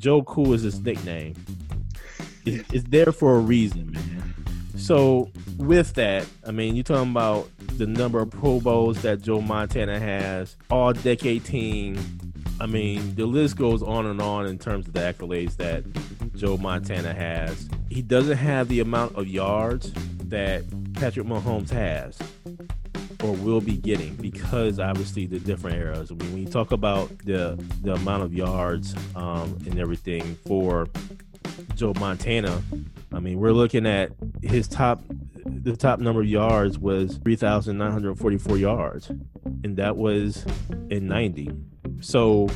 Joe Cool is his nickname. It, it's there for a reason, man. So with that, I mean, you're talking about the number of Pro Bowls that Joe Montana has, all decade team. I mean, the list goes on and on in terms of the accolades that Joe Montana has. He doesn't have the amount of yards that Patrick Mahomes has or will be getting because obviously the different eras. I mean, when you talk about the the amount of yards um, and everything for Joe Montana, I mean, we're looking at his top the top number of yards was 3,944 yards, and that was in 90. So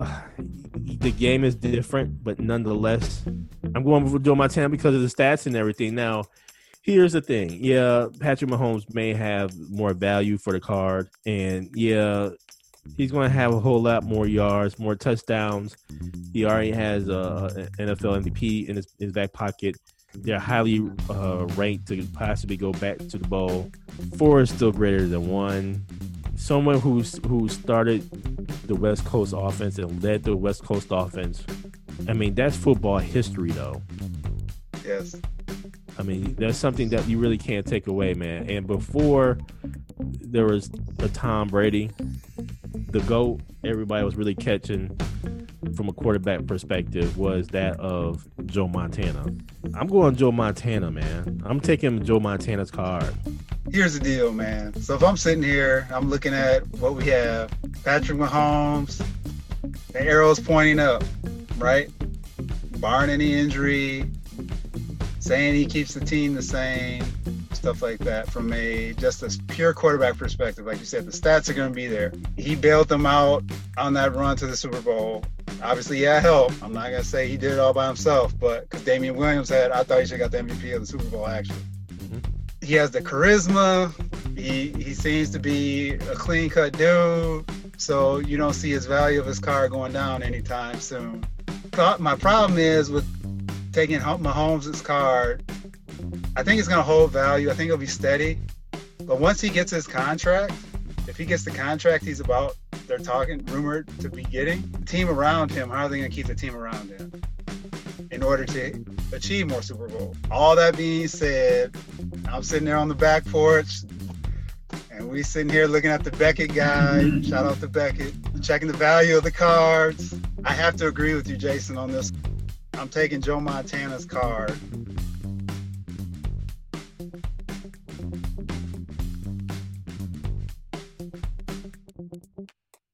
uh, the game is different, but nonetheless, I'm going with Joe Montana because of the stats and everything. Now, here's the thing. Yeah, Patrick Mahomes may have more value for the card, and yeah, he's going to have a whole lot more yards, more touchdowns. He already has a NFL MVP in his, his back pocket. They're highly uh, ranked to possibly go back to the bowl. Four is still greater than one. Someone who's who started the West Coast offense and led the West Coast offense. I mean, that's football history, though. Yes. I mean, that's something that you really can't take away, man. And before there was a Tom Brady, the GOAT, everybody was really catching from a quarterback perspective was that of Joe Montana. I'm going Joe Montana, man. I'm taking Joe Montana's card. Here's the deal, man. So if I'm sitting here, I'm looking at what we have Patrick Mahomes, the arrow's pointing up, right? Barring any injury, saying he keeps the team the same, stuff like that. From a just a pure quarterback perspective, like you said, the stats are going to be there. He bailed them out on that run to the Super Bowl. Obviously, yeah, help. I'm not going to say he did it all by himself, but because Damien Williams had, I thought he should have got the MVP of the Super Bowl. Actually, mm-hmm. he has the charisma. He he seems to be a clean cut dude. So you don't see his value of his car going down anytime soon. My problem is with taking Mahomes' card, I think it's going to hold value. I think it'll be steady. But once he gets his contract, if he gets the contract he's about, they're talking, rumored to be getting, the team around him, how are they going to keep the team around him in order to achieve more Super Bowl? All that being said, I'm sitting there on the back porch and we sitting here looking at the Beckett guy. Shout out to Beckett, checking the value of the cards. I have to agree with you, Jason, on this. I'm taking Joe Montana's card